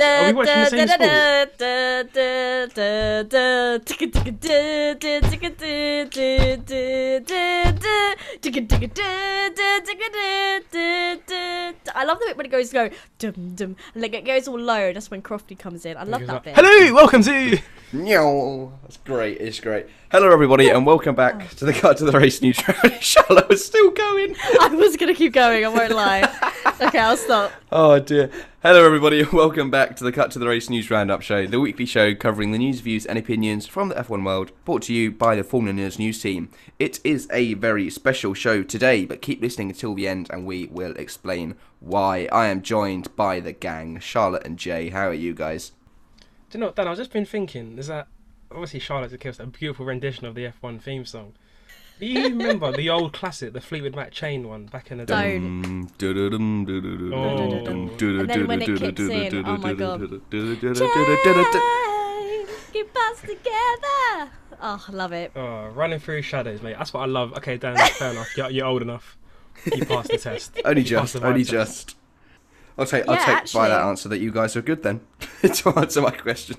Are we watching the same I love the bit when it goes go dum dum and like it goes all low. That's when Crofty comes in. I love that bit. Hello, welcome to. Meow. That's great. It's great. Hello, everybody, and welcome back to the Cut to the Race News. Roundup. Charlotte was still going. I was gonna keep going. I won't lie. Okay, I'll stop. Oh dear. Hello, everybody, and welcome back to the Cut to the Race News Roundup Show, the weekly show covering the news, views, and opinions from the F1 world, brought to you by the Formula Nerds News Team. It is a very special show today, but keep listening until the end, and we will explain why. I am joined by the gang, Charlotte and Jay. How are you guys? Do you know what, Dan? I've just been thinking. There's that obviously Charlotte Gives a beautiful rendition of the F1 theme song. Do you remember the old classic, the Fleetwood Mac Chain one back in the day? Don't. Oh. And then when it kicks in, oh my God. Keep us together. Oh, I love it. Oh, running through shadows, mate. That's what I love. Okay, Dan, fair enough. You're, you're old enough. You passed the test. Only You just, only test. just. I'll take, I'll Yeah, take by that answer that you guys are good then to answer my question.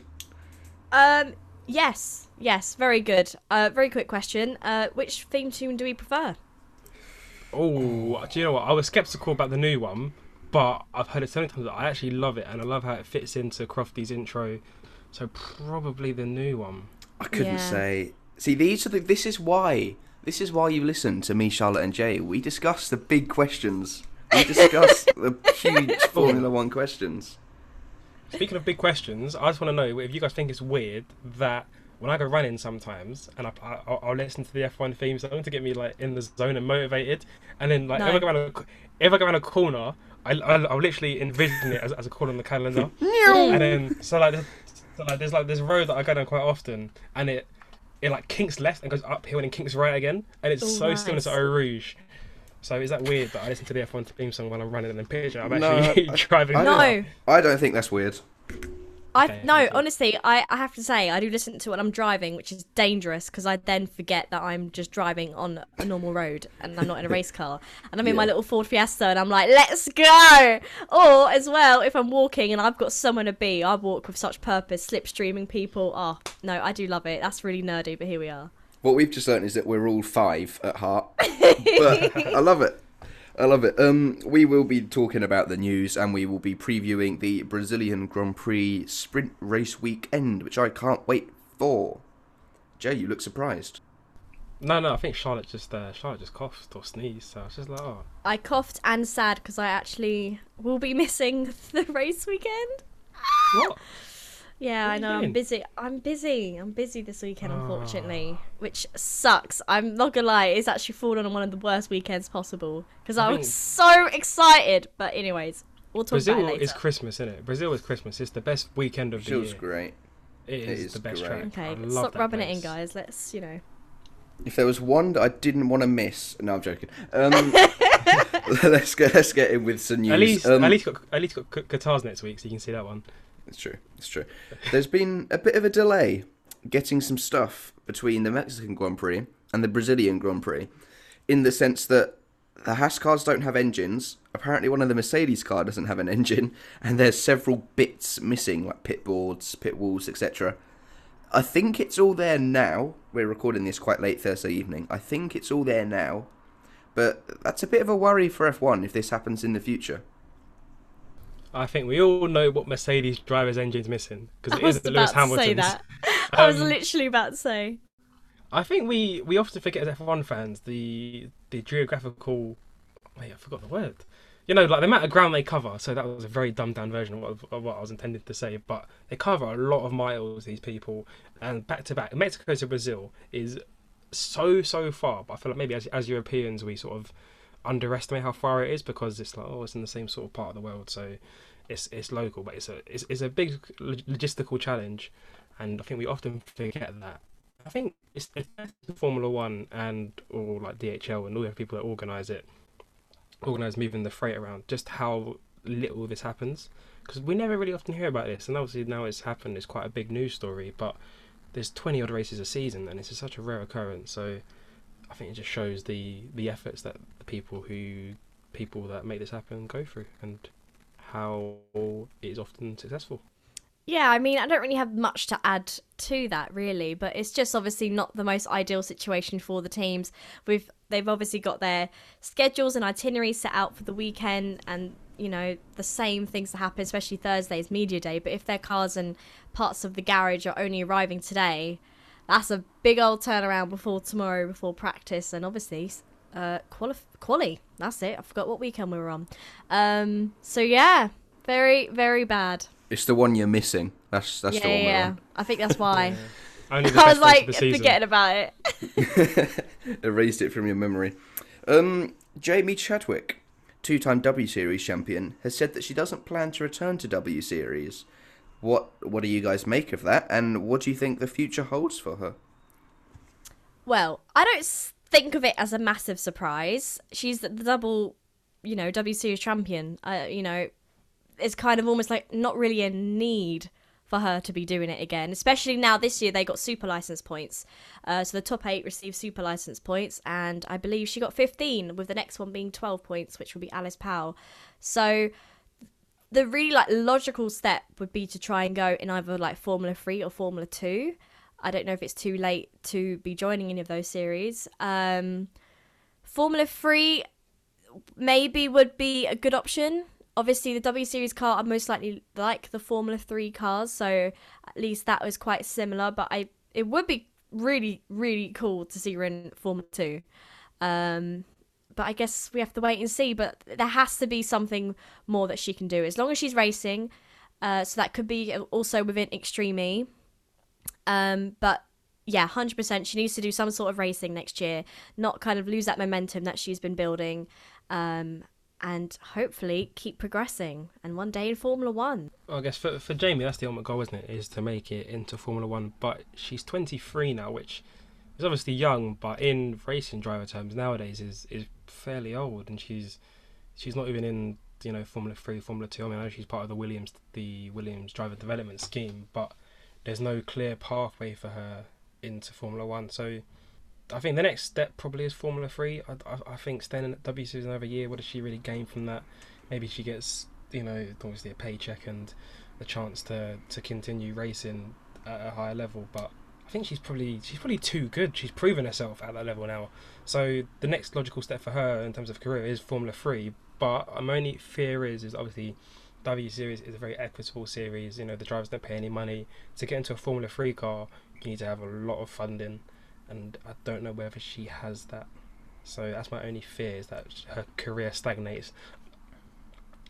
Um, yes, yes, very good. Uh, very quick question. Uh, which theme tune do we prefer? Oh, do you know what? I was skeptical about the new one, but I've heard it so many times that I actually love it, and I love how it fits into Crofty's intro. So probably the new one. I couldn't Yeah. say. See, these are the. This is why. This is why you listen to me, Charlotte, and Jay. We discuss the big questions. We discuss the huge Formula One questions. Speaking of big questions, I just want to know if you guys think it's weird that when I go running sometimes and I, I I'll, listen to the F1 theme song to get me like in the zone and motivated, and then like if I go around a, if I go around a corner, I I'll, I'll literally envision it as, as a corner on the calendar, and then so like, there's, so like there's like this road that I go down quite often, and it it like kinks left and goes uphill and then kinks right again, and it's Oh, so similar to nice. Eau Rouge. So is that weird that I listen to the F1 theme song while I'm running and then picture I'm No, actually I- driving? I the? No, I don't think that's weird. I Okay, no. okay. Honestly, I, I have to say I do listen to it when I'm driving, which is dangerous because I then forget that I'm just driving on a normal road and I'm not in a race car, and I'm in my little Ford Fiesta and I'm like, let's go. Or as well, if I'm walking and I've got somewhere to be, I walk with such purpose, slipstreaming people. Oh no, I do love it. That's really nerdy, but here we are. What we've just learned is that we're all five at heart. but I love it. I love it. Um, we will be talking about the news and we will be previewing the Brazilian Grand Prix sprint race weekend, which I can't wait for. Jay, you look surprised. No, no, I think Charlotte just uh, Charlotte just coughed or sneezed, so I was just like, oh, I coughed and sad because I actually will be missing the race weekend. what? Yeah, I are you know. I'm busy. I'm busy. I'm busy this weekend, unfortunately, Ah. which sucks. I'm not gonna lie. It's actually fallen on one of the worst weekends possible because I I, think- was so excited. But anyways, we'll talk Brazil about it later. is Christmas, isn't it? Brazil is Christmas. It's the best weekend of the Feels year. great. It is, is the best great. track. okay, I love stop that rubbing it in, guys. Let's you know. If there was one that I didn't want to miss, no, I'm joking. Um, let's get let's get in with some news. At least, Um, at least got at least got gu- guitars next week, so you can see that one. It's true. It's true. There's been a bit of a delay getting some stuff between the Mexican Grand Prix and the Brazilian Grand Prix, in the sense that the Haas cars don't have engines. Apparently, one of the Mercedes car doesn't have an engine, and there's several bits missing, like pit boards, pit walls, etc. I think it's all there now. We're recording this quite late Thursday evening. I think it's all there now, but that's a bit of a worry for F1 if this happens in the future. I think we all know what Mercedes driver's engine's missing because it was isn't about Lewis to say Hamilton's. that. I was Um, literally about to say. I think we we often forget as F1 fans the the geographical. Wait, I forgot the word. You know, like the amount of ground they cover. So that was a very dumbed down version of what, of what I was intending to say. But they cover a lot of miles. These people, and back to back, Mexico to Brazil is so so far. But I feel like maybe as as Europeans we sort of underestimate how far it is because it's like oh it's in the same sort of part of the world. So it's it's local, but it's a it's, it's a big logistical challenge, and I think we often forget that. I think it's, it's Formula One and or like DHL and all the people that organise it, organise moving the freight around. Just how little this happens, because we never really often hear about this, and obviously now it's happened. It's quite a big news story, but there's 20 odd races a season, and it's such a rare occurrence. So I think it just shows the the efforts that the people who people that make this happen go through, and how it is often successful. Yeah, I mean, I don't really have much to add to that really, but it's just obviously not the most ideal situation for the teams. We've they've obviously got their schedules and itineraries set out for the weekend, and you know the same things that happen, especially Thursday's media day. But if their cars and parts of the garage are only arriving today, that's a big old turnaround before tomorrow, before practice, and obviously uh, quali. quali. That's it. I forgot what weekend we were on. Um, so yeah, very very bad. It's the one you're missing. That's that's yeah, the one yeah. we're I think that's why. Only the I was like the forgetting about it. Erased it from your memory. Um, Jamie Chadwick, two-time W Series champion, has said that she doesn't plan to return to W Series. What what do you guys make of that, and what do you think the future holds for her? Well, I don't think of it as a massive surprise. She's the double, you know, W Series champion. Uh, you know, it's kind of almost like not really a need for her to be doing it again, especially now this year they got super license points. Uh, so the top eight received super license points, and I believe she got 15, with the next one being 12 points, which will be Alice Powell. So the really like logical step would be to try and go in either like Formula 3 or Formula 2. I don't know if it's too late to be joining any of those series. Um, Formula 3 maybe would be a good option. Obviously, the W Series car are most likely like the Formula 3 cars, so at least that was quite similar. But I, it would be really, really cool to see her in Formula 2. Um, but I guess we have to wait and see. But there has to be something more that she can do as long as she's racing. Uh, so that could be also within Extreme E. Um, but yeah, hundred percent. She needs to do some sort of racing next year, not kind of lose that momentum that she's been building, um, and hopefully keep progressing. And one day in Formula One. Well, I guess for for Jamie, that's the ultimate goal, isn't it? Is to make it into Formula One. But she's 23 now, which is obviously young, but in racing driver terms nowadays is is fairly old, and she's she's not even in you know Formula Three, Formula Two. I mean, I know she's part of the Williams the Williams driver development scheme, but there's no clear pathway for her into Formula One. So I think the next step probably is Formula Three. I, I, I think staying in W Series another year, what does she really gain from that? Maybe she gets you know obviously a paycheck and a chance to to continue racing at a higher level, but. I think she's probably she's probably too good. She's proven herself at that level now. So the next logical step for her in terms of career is Formula Three. But my only fear is is obviously W Series is a very equitable series. You know the drivers don't pay any money to get into a Formula Three car. You need to have a lot of funding, and I don't know whether she has that. So that's my only fear is that her career stagnates.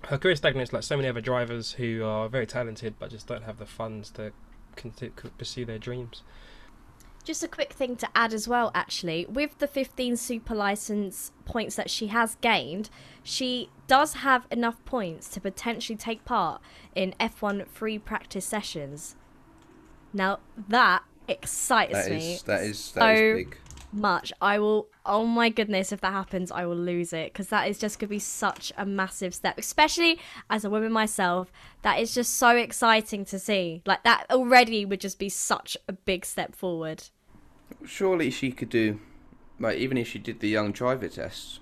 Her career stagnates like so many other drivers who are very talented but just don't have the funds to pursue their dreams. Just a quick thing to add as well, actually. With the 15 super license points that she has gained, she does have enough points to potentially take part in F1 free practice sessions. Now, that excites That me that is that is so big. Much. I will, oh my goodness, if that happens, I will lose it because that is just going to be such a massive step, especially as a woman myself. That is just so exciting to see. Like, that already would just be such a big step forward. Surely she could do, like even if she did the young driver test.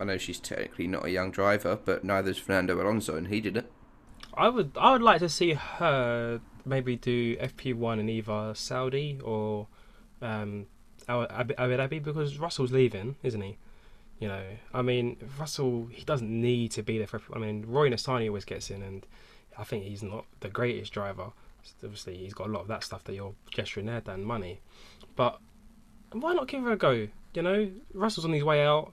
I know she's technically not a young driver, but neither is Fernando Alonso, and he did it. I would I would like to see her maybe do FP1 in either Saudi or um, Abu Abu Dhabi because Russell's leaving, isn't he? You know, I mean, Russell he doesn't need to be there for. I mean, Roy Nissany always gets in, and I think he's not the greatest driver. Obviously, he's got a lot of that stuff that you're gesturing there, Dan, money. But why not give her a go? You know, Russell's on his way out.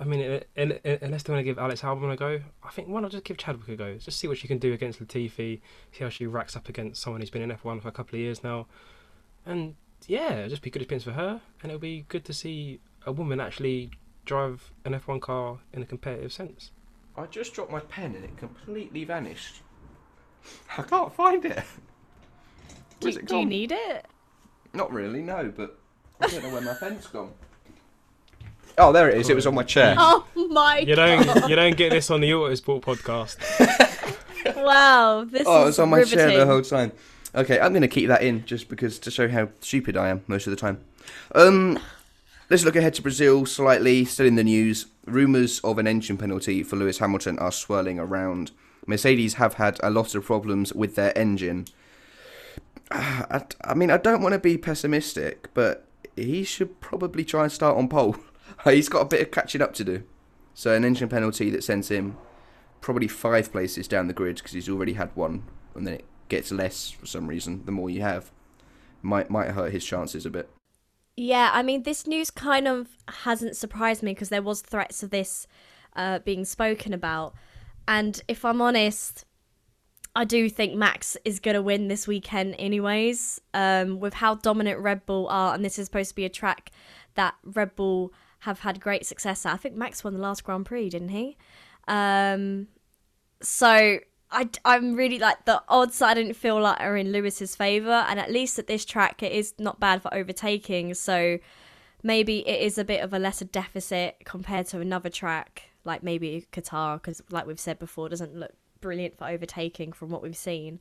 I mean, unless they want to give Alex Albon a go, I think why not just give Chadwick a go? Just see what she can do against Latifi, see how she racks up against someone who's been in F1 for a couple of years now. And yeah, it'll just be good experience for her, and it'll be good to see a woman actually drive an F1 car in a competitive sense. I just dropped my pen and it completely vanished. I can't find it. Do, it do you need it? Not really, no, but I don't know where my pen's gone. Oh, there it is. It was on my chair. Oh my You don't you don't get this on the Autosport podcast. Wow, this is awesome. Oh, it is was on my chair the whole time. Okay, I'm going to keep that in just because to show how stupid I am most of the time. Um, let's look ahead to Brazil slightly. Still in the news, rumours of an engine penalty for Lewis Hamilton are swirling around. Mercedes have had a lot of problems with their engine. I, I mean, I don't want to be pessimistic, but he should probably try and start on pole. He's got a bit of catching up to do. So an engine penalty that sends him probably five places down the grid because he's already had one, and then it gets less for some reason. The more you have, might might hurt his chances a bit. Yeah, I mean, this news kind of hasn't surprised me because there was threats of this uh, being spoken about, and if I'm honest, I do think Max is going to win this weekend, anyways. Um, with how dominant Red Bull are, and this is supposed to be a track that Red Bull have had great success at. I think Max won the last Grand Prix, didn't he? Um, so I, I'm really like the odds. I didn't feel like are in Lewis's favour, and at least at this track, it is not bad for overtaking. So maybe it is a bit of a lesser deficit compared to another track, like maybe Qatar, because like we've said before, doesn't look brilliant for overtaking from what we've seen.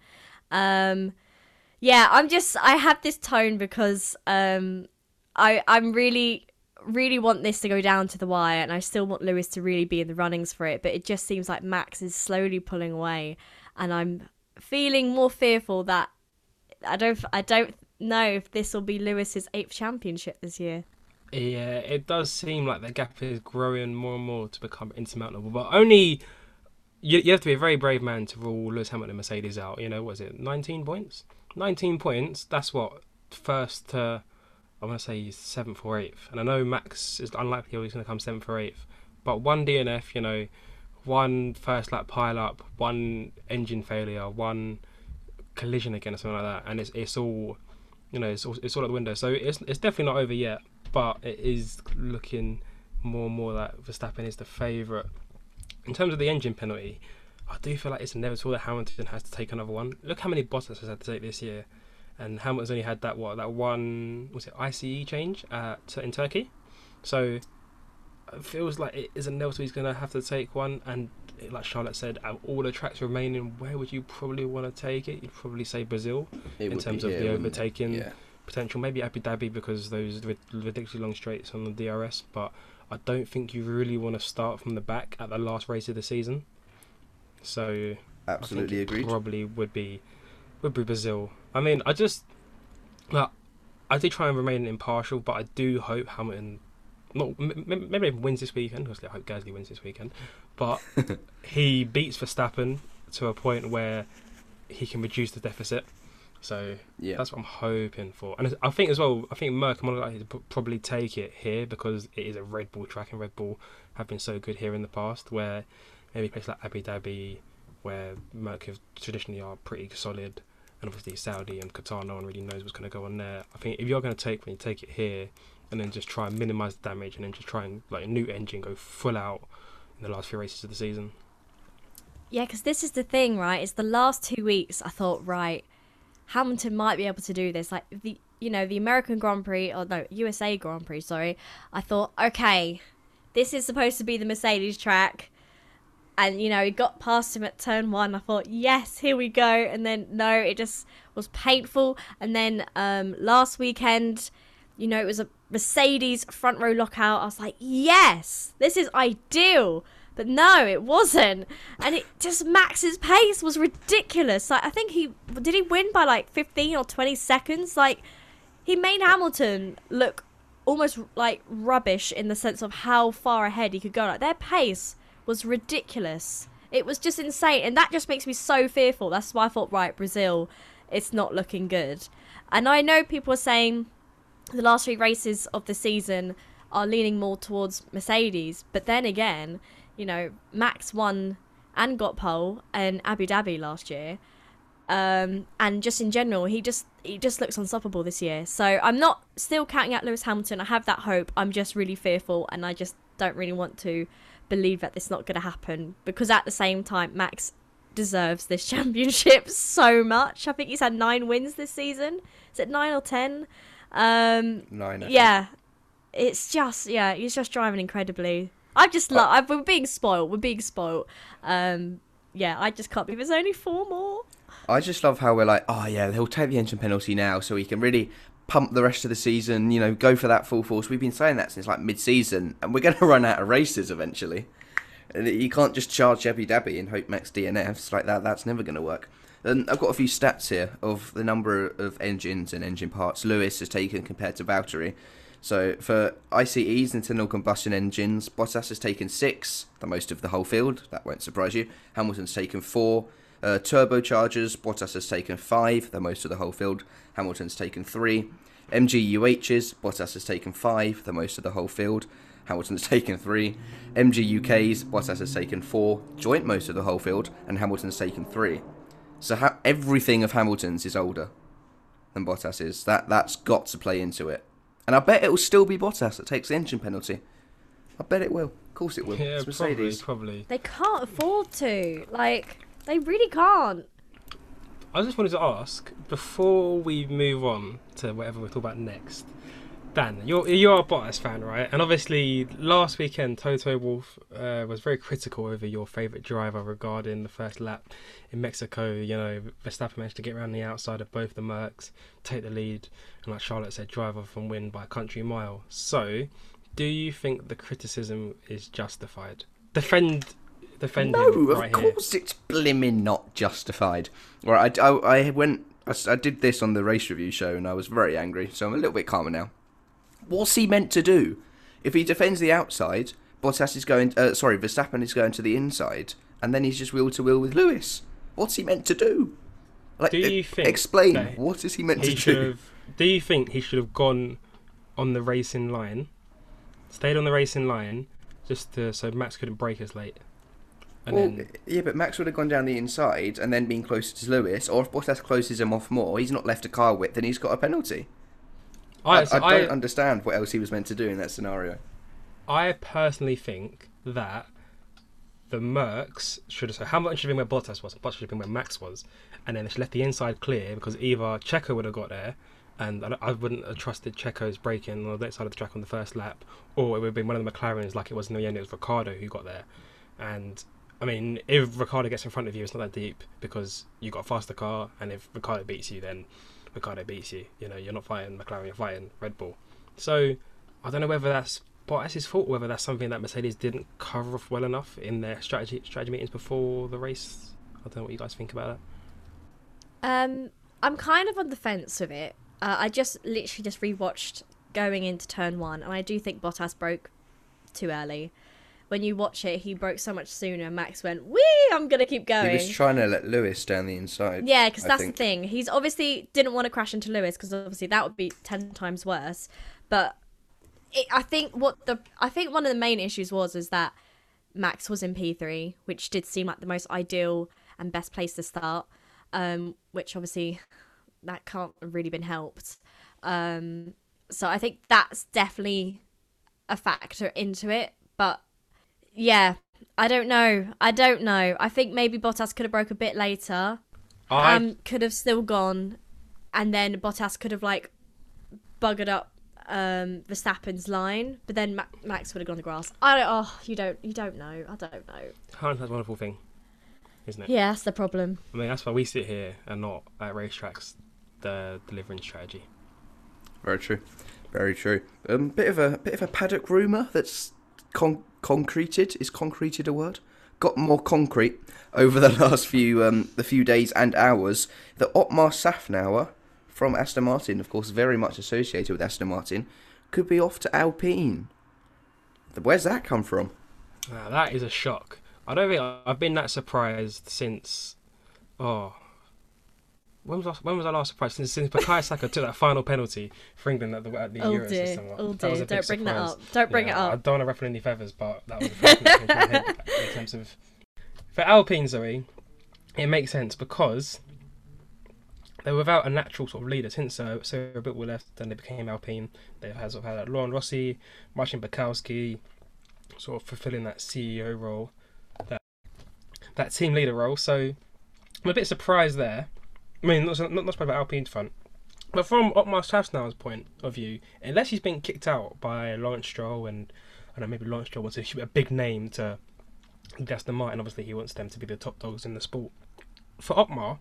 Um, yeah, I'm just I have this tone because um, I I'm really really want this to go down to the wire and I still want Lewis to really be in the runnings for it but it just seems like Max is slowly pulling away and I'm feeling more fearful that I don't I don't know if this will be Lewis's eighth championship this year. Yeah, it does seem like the gap is growing more and more to become insurmountable. But only you, you have to be a very brave man to rule Lewis Hamilton and Mercedes out. You know, was it 19 points? 19 points. That's what first to I want to say seventh or eighth. And I know Max is unlikely he's going to come seventh or eighth. But one DNF, you know, one first lap pile up, one engine failure, one collision again or something like that, and it's it's all you know it's all, it's all out the window. So it's it's definitely not over yet, but it is looking more and more that Verstappen is the favourite. In terms of the engine penalty, I do feel like it's inevitable that Hamilton has to take another one. Look how many Bottas has had to take this year, and Hamilton's only had that what that one was it ICE change at in Turkey, so it feels like it is inevitable he's going to have to take one. And like Charlotte said, out of all the tracks remaining, where would you probably want to take it? You'd probably say Brazil It in terms be of here, the overtaking Yeah. potential. Maybe Abu Dhabi because those ridiculously long straights on the DRS, but I don't think you really want to start from the back at the last race of the season. So Absolutely agreed. Probably would be would be Brazil. I mean, I just well, I do try and remain impartial, but I do hope Hamilton. Not maybe even wins this weekend. Obviously, I hope Gasly wins this weekend, but he beats Verstappen to a point where he can reduce the deficit. So Yeah. that's what I'm hoping for. And I think as well, I think Merck are more likely to probably take it here because it is a Red Bull track, and Red Bull have been so good here in the past. Where maybe places like Abu Dhabi, where Merck have traditionally are pretty solid, and obviously Saudi and Qatar, no one really knows what's going to go on there. I think if you're going to take when you take it here, and then just try and minimise the damage, and then just try and like a new engine go full out in the last few races of the season. Yeah, because this is the thing, right? It's the last two weeks. I thought, right, Hamilton might be able to do this. Like the, you know, the American Grand Prix, or no, USA Grand Prix. Sorry. I thought, okay, this is supposed to be the Mercedes track, and you know, he got past him at turn one. I thought, yes, here we go. And then no, it just was painful. And then um, last weekend, you know, it was a Mercedes front row lockout. I was like, yes, this is ideal. But no, it wasn't. And it just Max's pace was ridiculous. Like I think he did he win by like 15 or 20 seconds. Like he made Hamilton look almost like rubbish in the sense of how far ahead he could go. Like their pace was ridiculous. It was just insane and that just makes me so fearful. That's why I thought right, Brazil it's not looking good. And I know people are saying the last three races of the season are leaning more towards Mercedes, but then again, you know, Max won and got pole in Abu Dhabi last year. Um, and just in general, he just he just looks unstoppable this year. So I'm not still counting out Lewis Hamilton. I have that hope. I'm just really fearful, and I just don't really want to believe that this is not going to happen because at the same time, Max deserves this championship so much. I think he's had nine wins this season. Is it nine or ten? Um, Nine. I think. yeah, it's just yeah, he's just driving incredibly. I just love. I've we're being spoiled. We're being spoiled. Um, yeah, I just can't believe there's only four more. I just love how we're like, oh yeah, he'll take the engine penalty now, so he can really pump the rest of the season. You know, go for that full force. We've been saying that since like mid-season, and we're going to run out of races eventually. You can't just charge Jebby Dabby and hope Max DNFs like that. That's never going to work. And I've got a few stats here of the number of engines and engine parts Lewis has taken compared to Valtteri. So for ICEs, internal combustion engines, Bottas has taken six, the most of the whole field. That won't surprise you. Hamilton's taken four. Uh, turbochargers, Bottas has taken five, the most of the whole field. Hamilton's taken three. MGUHs, Bottas has taken five, the most of the whole field. Hamilton's taken three. MGUKs, Bottas has taken four, joint most of the whole field, and Hamilton's taken three. So ha- everything of Hamilton's is older than Bottas is. That that's got to play into it. And I bet it will still be Bottas that takes the engine penalty. I bet it will. Of course it will. Yeah, it's probably, Mercedes. probably. They can't afford to. Like they really can't. I just wanted to ask before we move on to whatever we're talking about next. Dan, you're you're a Bottas fan, right? And obviously, last weekend Toto Wolff uh, was very critical over your favourite driver regarding the first lap in Mexico. You know, Verstappen managed to get around the outside of both the Mercs, take the lead, and like Charlotte said, drive off and win by a country mile. So, do you think the criticism is justified? Defend, defend No, him of right here. course it's blimmin' not justified. Right, I, I, I went, I, I did this on the race review show and I was very angry, so I'm a little bit calmer now. What's he meant to do? If he defends the outside, Bottas is going, uh, sorry, Verstappen is going to the inside, and then he's just wheel to wheel with Lewis. What's he meant to do? Like, Do you think explain what is he meant he to do? have. Do you think he should have gone on the racing line, stayed on the racing line, just to, so Max couldn't break as late? And Well, then yeah, but Max would have gone down the inside and then been closer to Lewis, or if Bottas closes him off more, he's not left a car width and he's got a penalty. I, I, so I I, don't understand what else he was meant to do in that scenario. I personally think that the Mercs should have. So how much should have been where Bottas was? Bottas should have been where Max was, and then they should left the inside clear because either Checo would have got there, and I, I wouldn't have trusted Checo's braking on the left side of the track on the first lap, or it would have been one of the McLarens like it was in the end. It was Ricciardo who got there, and I mean, if Ricciardo gets in front of you, it's not that deep because you got a faster car, and if Ricciardo beats you, then Ricciardo beats you. You know, you're not fighting McLaren, you're fighting Red Bull. So I don't know whether that's Bottas' fault, whether that's something that Mercedes didn't cover off well enough in their strategy strategy meetings before the race. I don't know what you guys think about that. Um, I'm kind of on the fence with it. Uh, I just literally just rewatched going into turn one, and I do think Bottas broke too early. When you watch it, he broke so much sooner. Max went, "Wee, I'm gonna keep going." He was trying to let Lewis down the inside. Yeah, because that's think. the thing. He's obviously didn't want to crash into Lewis because obviously that would be ten times worse. But it, I think what the I think one of the main issues was is that Max was in P three, which did seem like the most ideal and best place to start. Um, which obviously that can't have really been helped. Um, so I think that's definitely a factor into it. But yeah, I don't know. I don't know. I think maybe Bottas could have broke a bit later I um, could have still gone, and then Bottas could have like buggered up um Verstappen's line, but then Ma- Max would have gone the grass. I don't. Oh, you don't. You don't know. I don't know. hindsight's a wonderful thing, isn't it? Yeah, that's the problem. I mean, that's why we sit here and not at racetracks, the delivering strategy. Very true. Very true. Um, bit of a bit of a paddock rumor that's con- concreted. Is concreted a word? Got more concrete over the last few um, the few days and hours. That Otmar Szafnauer from Aston Martin, of course, very much associated with Aston Martin, could be off to Alpine. Where's that come from? Now, that is a shock. I don't think I've been that surprised since. Oh. When was, I, when was I last surprised? Since, since Bukayo Saka took that final penalty for England at the, at the Oh Euros dear. this summer. Oh dear. Don't bring that up. Don't bring Yeah, it up. I don't want to ruffle any feathers, but that was the first thing that came to my head in terms of. For Alpine, Zoe, it makes sense because they're without a natural sort of leader since uh, Cyril Abiteboul left and they became Alpine. They've had sort of had Laurent Rossi, Marcin Budkowski, sort of fulfilling that CEO role. That that team leader role. So I'm a bit surprised there. I mean, not not, not about Alpine's front. But from Otmar Szafnauer's point of view, unless he's been kicked out by Lawrence Stroll and I don't know, maybe Lawrence Stroll wants a, a big name to Aston Martin, obviously he wants them to be the top dogs in the sport. For Otmar,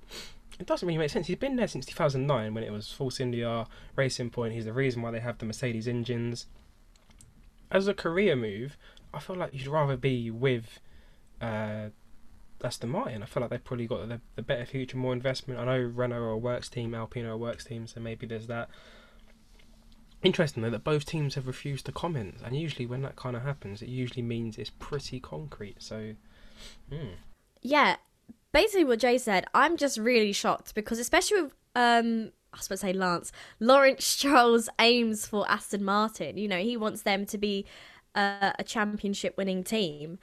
it doesn't really make sense. He's been there since 2009 when it was Force India, Racing Point. He's the reason why they have the Mercedes engines. As a career move, I feel like you'd rather be with uh, Aston Martin. I feel like they've probably got the, the better future, more investment. I know Renault are a works team, Alpine are a works team, so maybe there's that. Interesting though that both teams have refused to comment, and usually when that kind of happens, it usually means it's pretty concrete. So, hmm. Yeah, basically what Jay said, I'm just really shocked because especially with um I to say Lance, Lawrence Stroll's aims for Aston Martin. You know, he wants them to be uh, a championship winning team.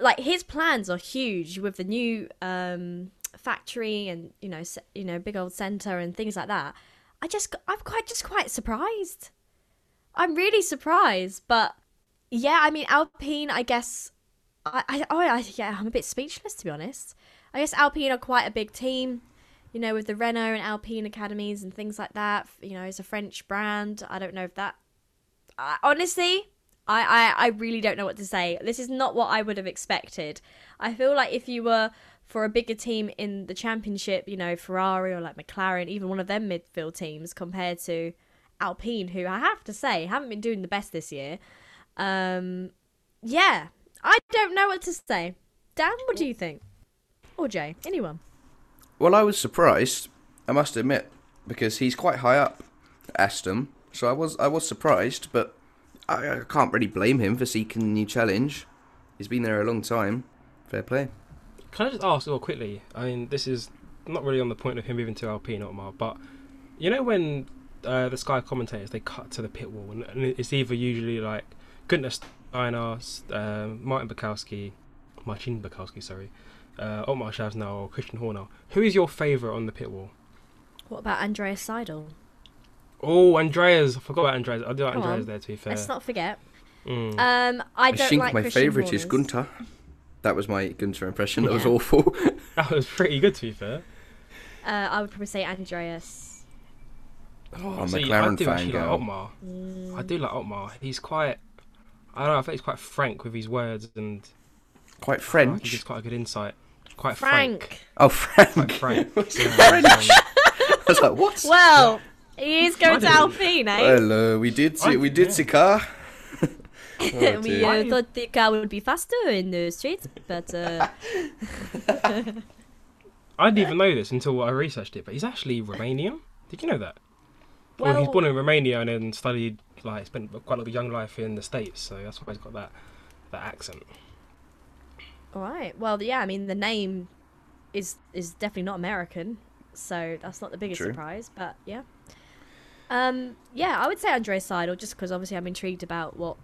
Like his plans are huge with the new um, factory and you know, you know, big old center and things like that. I just, I'm quite, just quite surprised. I'm really surprised, but yeah, I mean, Alpine, I guess, I, I, oh, I, yeah, I'm a bit speechless to be honest. I guess Alpine are quite a big team, you know, with the Renault and Alpine academies and things like that. You know, it's a French brand. I don't know if that. I, honestly, I, I, I really don't know what to say. This is not what I would have expected. I feel like if you were for a bigger team in the championship, you know, Ferrari or like McLaren, even one of them midfield teams compared to Alpine, who I have to say haven't been doing the best this year. Um, yeah, I don't know what to say. Dan, what do you think? Or Jay, anyone? Well, I was surprised. I must admit, because he's quite high up, Aston. So I was I was surprised, but I, I can't really blame him for seeking a new challenge. He's been there a long time. Fair play. Can I just ask real quickly? I mean, this is not really on the point of him moving to Alpine, Otmar, but you know when uh, the Sky commentators they cut to the pit wall, and, and it's either usually like Günther Steiner, uh, Martin Budkowski, Martin Budkowski, sorry, uh, Otmar Szafnauer or Christian Horner. Who is your favourite on the pit wall? What about Andreas Seidl? Oh, Andreas! I forgot about Andreas. I do like Come Andreas on. there. To be fair, Let's not forget. Mm. Um, I I don't think like my Christian favourite is Horner's. Gunter. That was my Gunter impression. That was awful. that was pretty good. To be fair. Uh, I would probably say Andreas. Oh, I'm a see, McLaren I fan, actually like girl. Otmar. I do like Otmar. He's quite. I don't know. I think he's quite frank with his words and quite I think he gives quite a good insight. Quite frank. Frank. Oh, Frank. Quite frank. What's Yeah, French? I was like, what? Well, he is going to didn't- Alpine, eh? Hello, we did see, I- we did see car. Oh, we uh, thought the car would be faster in the streets, but uh, I didn't even know this until I researched it, but he's actually Romanian. Did you know that? Well, he's born in Romania and then studied, like, spent quite a lot of young life in the States, so that's why he's got that that accent. all right. Well, yeah. I mean, the name is is definitely not American, so that's not the biggest True. surprise. But yeah, um, yeah, I would say Andreas Seidl just because obviously I'm intrigued about what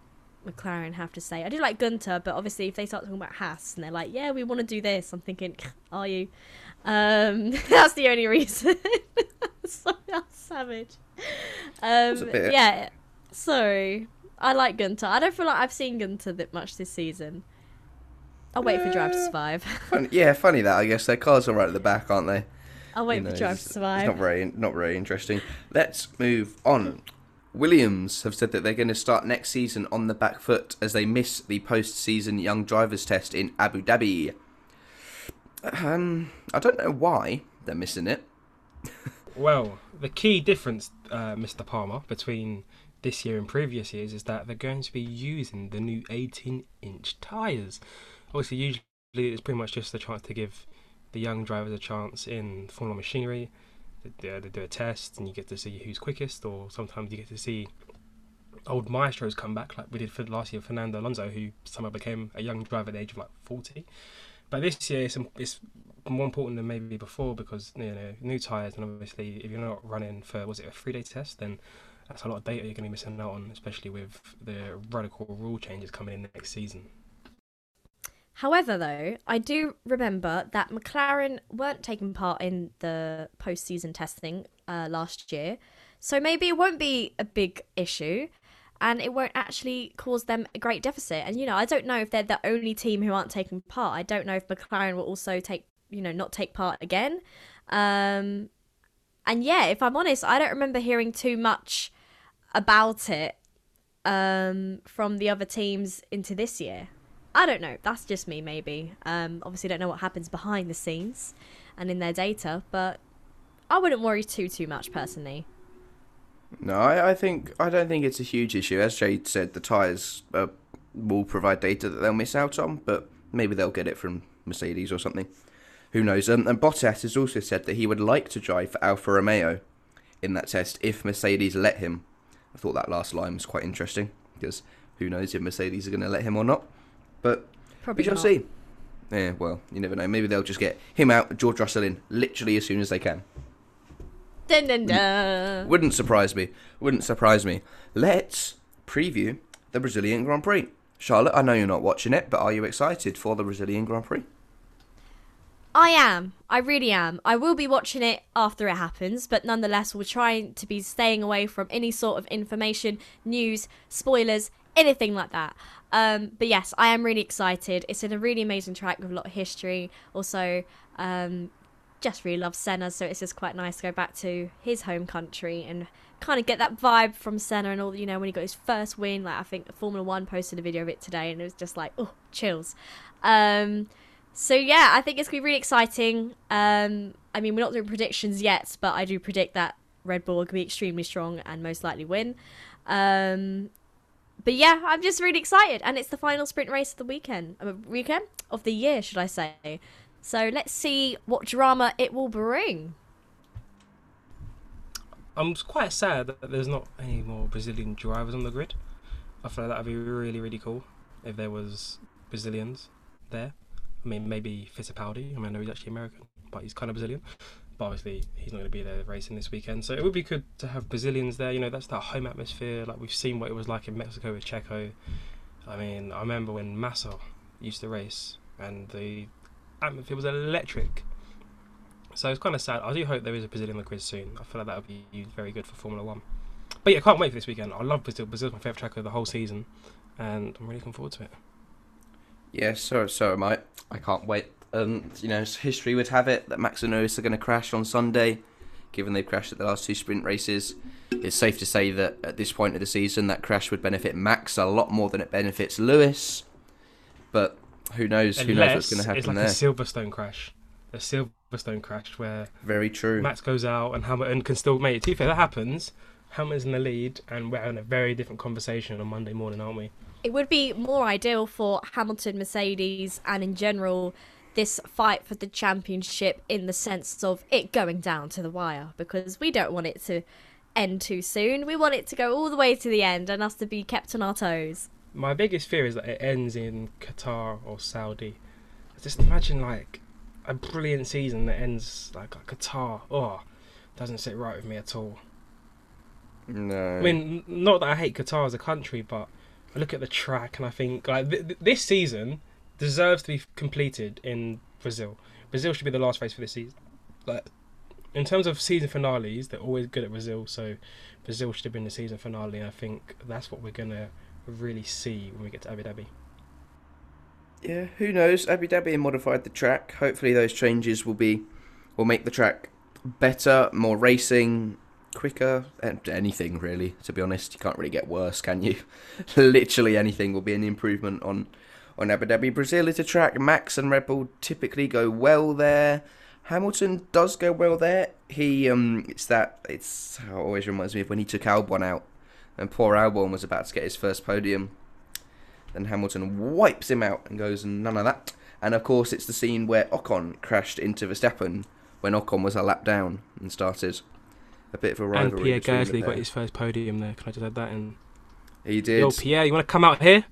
McLaren have to say. I do like Gunter, but obviously if they start talking about Haas and they're like, "Yeah, we want to do this," I'm thinking, "Are you?" Um, that's the only reason. so that's savage. Um, bit- yeah. Sorry, I like Gunter. I don't feel like I've seen Gunter that much this season. I'll wait for Drive to Uh, Survive. Yeah, funny that. I guess their cars are right at the back, aren't they? I'll wait You know, for Drive it's- to It's Survive. not very, not very interesting. Let's move on. Williams have said that they're going to start next season on the back foot as they miss the post-season young drivers test in Abu Dhabi. Um, I don't know why they're missing it. Well, the key difference, uh, Mr. Palmer, between this year and previous years is that they're going to be using the new 18-inch tyres. Obviously, usually it's pretty much just a chance to give the young drivers a chance in Formula machinery. They, they do a test, and you get to see who's quickest, or sometimes you get to see old maestros come back, like we did for last year, Fernando Alonso, who somehow became a young driver at the age of like 40. But this year, it's, it's more important than maybe before because you know new tires and obviously if you're not running for was it a three day test then that's a lot of data you're going to be missing out on especially with the radical rule changes coming in next season However, though, I do remember that McLaren weren't taking part in the post-season testing uh, last year, so maybe it won't be a big issue. and it won't actually cause them a great deficit. And you know, I don't know if they're the only team who aren't taking part. I don't know if McLaren will also take, you know, not take part again. Um, and yeah, if I'm honest, I don't remember hearing too much about it um, from the other teams into this year. I don't know. That's just me, maybe. Um, obviously, don't know what happens behind the scenes and in their data, but I wouldn't worry too too much personally. No, I, I think I don't think it's a huge issue. As Jay said, the tyres uh, will provide data that they'll miss out on, but maybe they'll get it from Mercedes or something. Who knows? Um, and Bottas has also said that he would like to drive for Alfa Romeo in that test if Mercedes let him. I thought that last line was quite interesting because who knows if Mercedes are going to let him or not. But Probably we shall not. see. Yeah, well, you never know. Maybe they'll just get him out, George Russell in, literally as soon as they can. Dun, dun, dun. Wouldn't surprise me. Wouldn't surprise me. Let's preview the Brazilian Grand Prix. Charlotte, I know you're not watching it, but are you excited for the Brazilian Grand Prix? I am. I really am. I will be watching it after it happens, but nonetheless, we're trying to be staying away from any sort of information, news, spoilers, anything like that. Um, but yes, I am really excited. It's in a really amazing track with a lot of history. Also, um, just really love Senna, so it's just quite nice to go back to his home country and kind of get that vibe from Senna and all. You know, when he got his first win, like I think Formula One posted a video of it today, and it was just like, oh, chills. Um, so yeah, I think it's gonna be really exciting. Um, I mean, we're not doing predictions yet, but I do predict that Red Bull will be extremely strong and most likely win. Um, but yeah, I'm just really excited, and it's the final sprint race of the weekend, uh, weekend of the year, should I say? So let's see what drama it will bring. I'm quite sad that there's not any more Brazilian drivers on the grid. I feel like that'd be really, really cool if there was Brazilians there. I mean, maybe Fittipaldi. I mean, I know he's actually American, but he's kind of Brazilian. But obviously, he's not going to be there racing this weekend. So it would be good to have Brazilians there. You know, that's that home atmosphere. Like we've seen what it was like in Mexico with Checo. I mean, I remember when Massa used to race, and the atmosphere was electric. So it's kind of sad. I do hope there is a Brazilian grid soon. I feel like that would be very good for Formula One. But yeah, I can't wait for this weekend. I love Brazil. Brazil's my favourite track of the whole season, and I'm really looking forward to it. Yes, so so am I. I can't wait. Um, you know, history would have it that Max and Lewis are going to crash on Sunday, given they've crashed at the last two sprint races. It's safe to say that at this point of the season, that crash would benefit Max a lot more than it benefits Lewis. But who knows? Who knows what's going to happen it's like there? a Silverstone crash. A Silverstone crash where Very true. Max goes out and Hamilton can still make it. To be fair, that happens. Hamilton's in the lead, and we're having a very different conversation on Monday morning, aren't we? It would be more ideal for Hamilton, Mercedes, and in general, this fight for the championship in the sense of it going down to the wire because we don't want it to end too soon. We want it to go all the way to the end and us to be kept on our toes. My biggest fear is that it ends in Qatar or Saudi. Just imagine like a brilliant season that ends like at Qatar. Oh, doesn't sit right with me at all. no. I mean, not that I hate Qatar as a country, but I look at the track and I think like th- th- this season deserves to be completed in Brazil. Brazil should be the last race for this season. Like in terms of season finales, they're always good at Brazil, so Brazil should have been the season finale. And I think that's what we're gonna really see when we get to Abu Dhabi. Yeah, who knows? Abu Dhabi modified the track. Hopefully, those changes will be will make the track better, more racing, quicker, and anything really. To be honest, you can't really get worse, can you? Literally anything will be an improvement on on Abu Dhabi. Brazil is a track Max and Red Bull typically go well there. Hamilton does go well there. He um, it's that it's it always reminds me of when he took Albon out, and poor Albon was about to get his first podium. Then Hamilton wipes him out and goes, none of that. And of course, it's the scene where Ocon crashed into Verstappen when Ocon was a lap down and started a bit of a rivalry. And. Pierre Gasly got his first podium there. Can I just add that in? He did. Yo, Pierre, you want to come out here?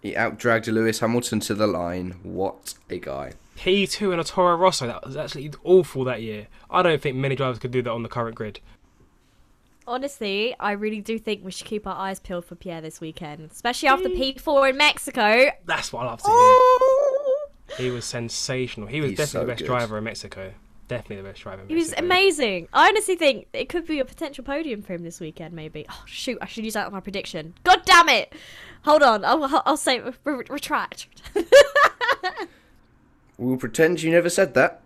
He outdragged Lewis Hamilton to the line. What a guy. P2 and a Toro Rosso. That was actually awful that year. I don't think many drivers could do that on the current grid. Honestly, I really do think we should keep our eyes peeled for Pierre this weekend, especially after P4 in Mexico. That's what I love to hear. Oh! He was sensational. He was He's definitely so the best good. driver in Mexico. Definitely the best driver. in He was amazing. I honestly think it could be a potential podium for him this weekend, maybe. Oh shoot! I should use that as my prediction. God damn it! Hold on, I'll, I'll- I'll say re- retract. We'll pretend you never said that.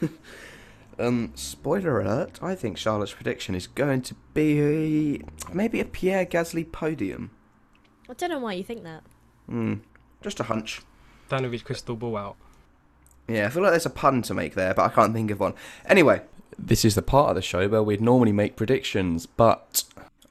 um, spoiler alert, I think Charlotte's prediction is going to be maybe a Pierre Gasly podium. I don't know why you think that. Hmm, just a hunch. Dan with his crystal ball out. Yeah, I feel like there's a pun to make there, but I can't think of one. Anyway, this is the part of the show where we'd normally make predictions, but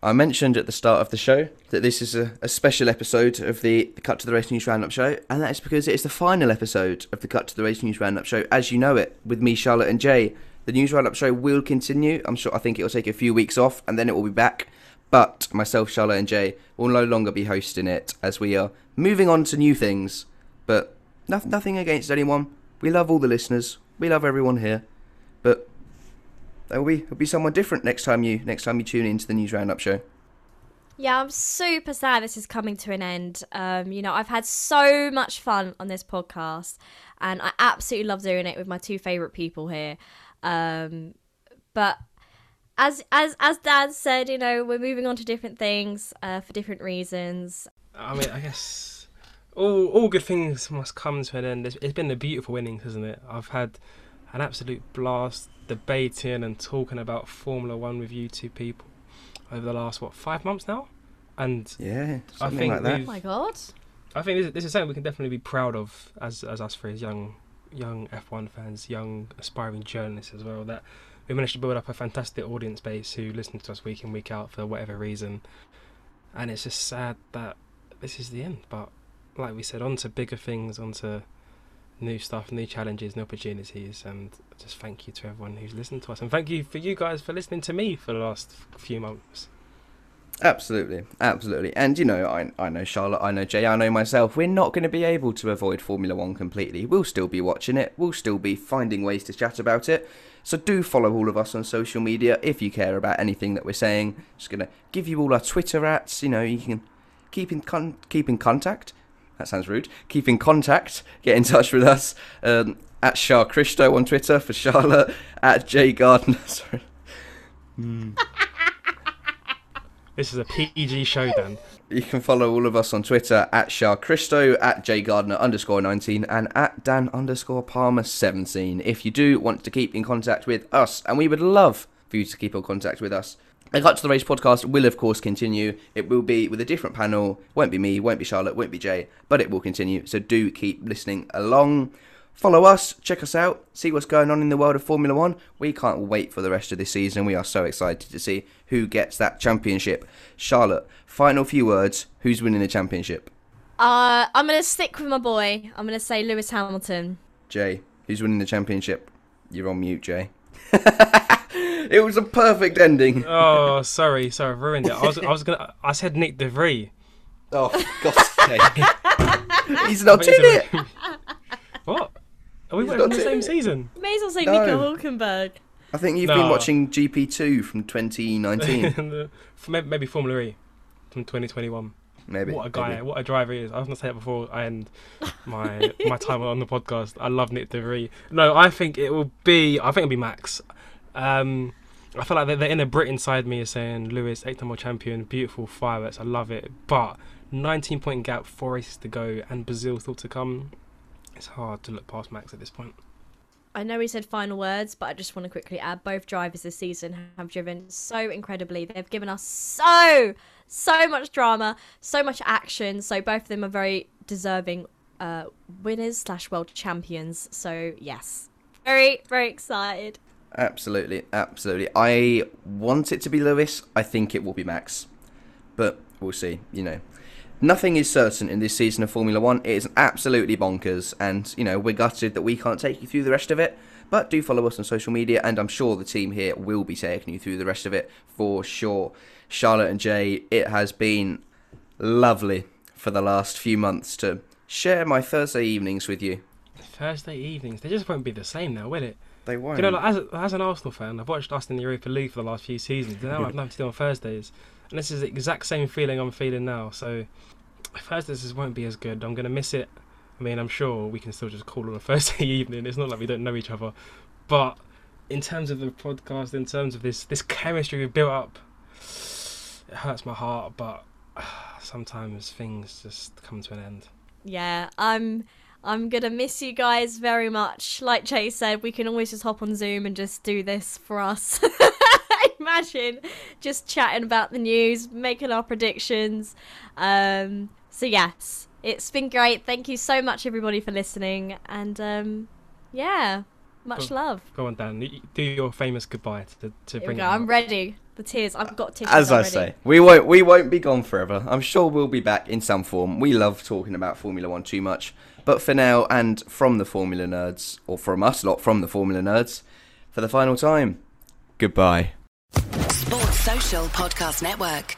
I mentioned at the start of the show that this is a, a special episode of the, the Cut to the Race News Roundup show, and that is because it is the final episode of the Cut to the Race News Roundup show as you know it, with me, Charlotte, and Jay. The News Roundup show will continue. I'm sure, I think it will take a few weeks off, and then it will be back. But myself, Charlotte, and Jay will no longer be hosting it as we are moving on to new things. But no, nothing against anyone. We love all the listeners. We love everyone here. But there will be there'll be someone different next time you next time you tune into the News Roundup show. Yeah, I'm super sad this is coming to an end. Um, you know, I've had so much fun on this podcast, and I absolutely love doing it with my two favorite people here. Um, but as as as Dan said, you know, we're moving on to different things uh, for different reasons. I mean, I guess all all good things must come to an end. It's, it's been a beautiful innings, hasn't it? I've had an absolute blast debating and talking about Formula One with you two people over the last what five months now, and Yeah, I something think like that. Oh my god! I think this, this is something we can definitely be proud of as as us three, as young young F1 fans, young aspiring journalists as well. That we managed to build up a fantastic audience base who listen to us week in week out for whatever reason, and it's just sad that this is the end. But like we said, on to bigger things, on to new stuff, new challenges, new opportunities, and just thank you to everyone who's listened to us, and thank you for you guys for listening to me for the last few months. Absolutely, absolutely. And you know, I I know Charlotte, I know Jay, I know myself. We're not going to be able to avoid Formula One completely. We'll still be watching it. We'll still be finding ways to chat about it. So do follow all of us on social media if you care about anything that we're saying. Just gonna give you all our Twitter ats. You know, you can keep in con- keep in contact. That sounds rude. Keep in contact. Get in touch with us um, at Char Christo on Twitter for Charlotte at Jay Gardner. Sorry. This is a PG show, Dan. You can follow all of us on Twitter at Shah Christo, at Gardner underscore 19, and at Dan underscore Palmer 17. If you do want to keep in contact with us, and we would love for you to keep in contact with us. The Cut to the Race podcast will, of course, continue. It will be with a different panel. Won't be me, won't be Charlotte, won't be Jay, but it will continue. So do keep listening along. Follow us, check us out, see what's going on in the world of Formula One. We can't wait for the rest of this season. We are so excited to see who gets that championship. Charlotte, final few words. Who's winning the championship? Uh, I'm gonna stick with my boy. I'm gonna say Lewis Hamilton. Jay, who's winning the championship? You're on mute, Jay. it was a perfect ending. Oh, sorry, sorry, I've ruined it. I was, I was gonna, I said Nyck de Vries. Oh, for God's sake. He's not I in it. think it's a- what? Are we He's working on the same it. season? May as well say No. Nico Hulkenberg. I think you've been watching GP2 from 2019. maybe, maybe Formula E from 2021. Maybe. what a guy! maybe. What a driver he is! I was gonna say it before I end my my time on the podcast. I love Nyck de Vries. No, I think it will be. I think it'll be Max. Um, I feel like the, the inner Brit inside me is saying Lewis, eight-time world champion, beautiful fireworks. I love it, but 19 point gap, four races to go, and Brazil still to come. It's hard to look past Max at this point. I know he said final words, but I just want to quickly add both drivers this season have driven so incredibly. They've given us so, so much drama, so much action. So both of them are very deserving uh, winners slash world champions. So yes, very, very excited. Absolutely, absolutely. I want it to be Lewis. I think it will be Max, but we'll see. You know, nothing is certain in this season of Formula One. It is absolutely bonkers, and you know we're gutted that we can't take you through the rest of it. But do follow us on social media, and I'm sure the team here will be taking you through the rest of it for sure. Charlotte and Jay, it has been lovely for the last few months to share my Thursday evenings with you. Thursday evenings, they just won't be the same now, will it? They won't. You know, like, as, as an Arsenal fan, I've watched us in the Europa League for the last few seasons. And now I've nothing to do on Thursdays, and this is the exact same feeling I'm feeling now. So Thursdays just won't be as good. I'm gonna miss it. I mean, I'm sure we can still just call on a Thursday evening. It's not like we don't know each other, but in terms of the podcast, in terms of this this chemistry we've built up, it hurts my heart. But sometimes things just come to an end. Yeah, I'm I'm gonna miss you guys very much. Like Chase said, we can always just hop on Zoom and just do this for us. Imagine just chatting about the news, making our predictions. Um, so yes, it's been great. Thank you so much, everybody, for listening, and um, yeah, much Cool. love. Go on, Dan. Do your famous goodbye to to Here we bring go. it. I'm ready. The tears. I've got tissues As I say, we won't we won't be gone forever. I'm sure we'll be back in some form. We love talking about Formula One too much, but for now, and from the Formula Nerds, or from us lot from the Formula Nerds, for the final time, goodbye. Sports Social Podcast Network.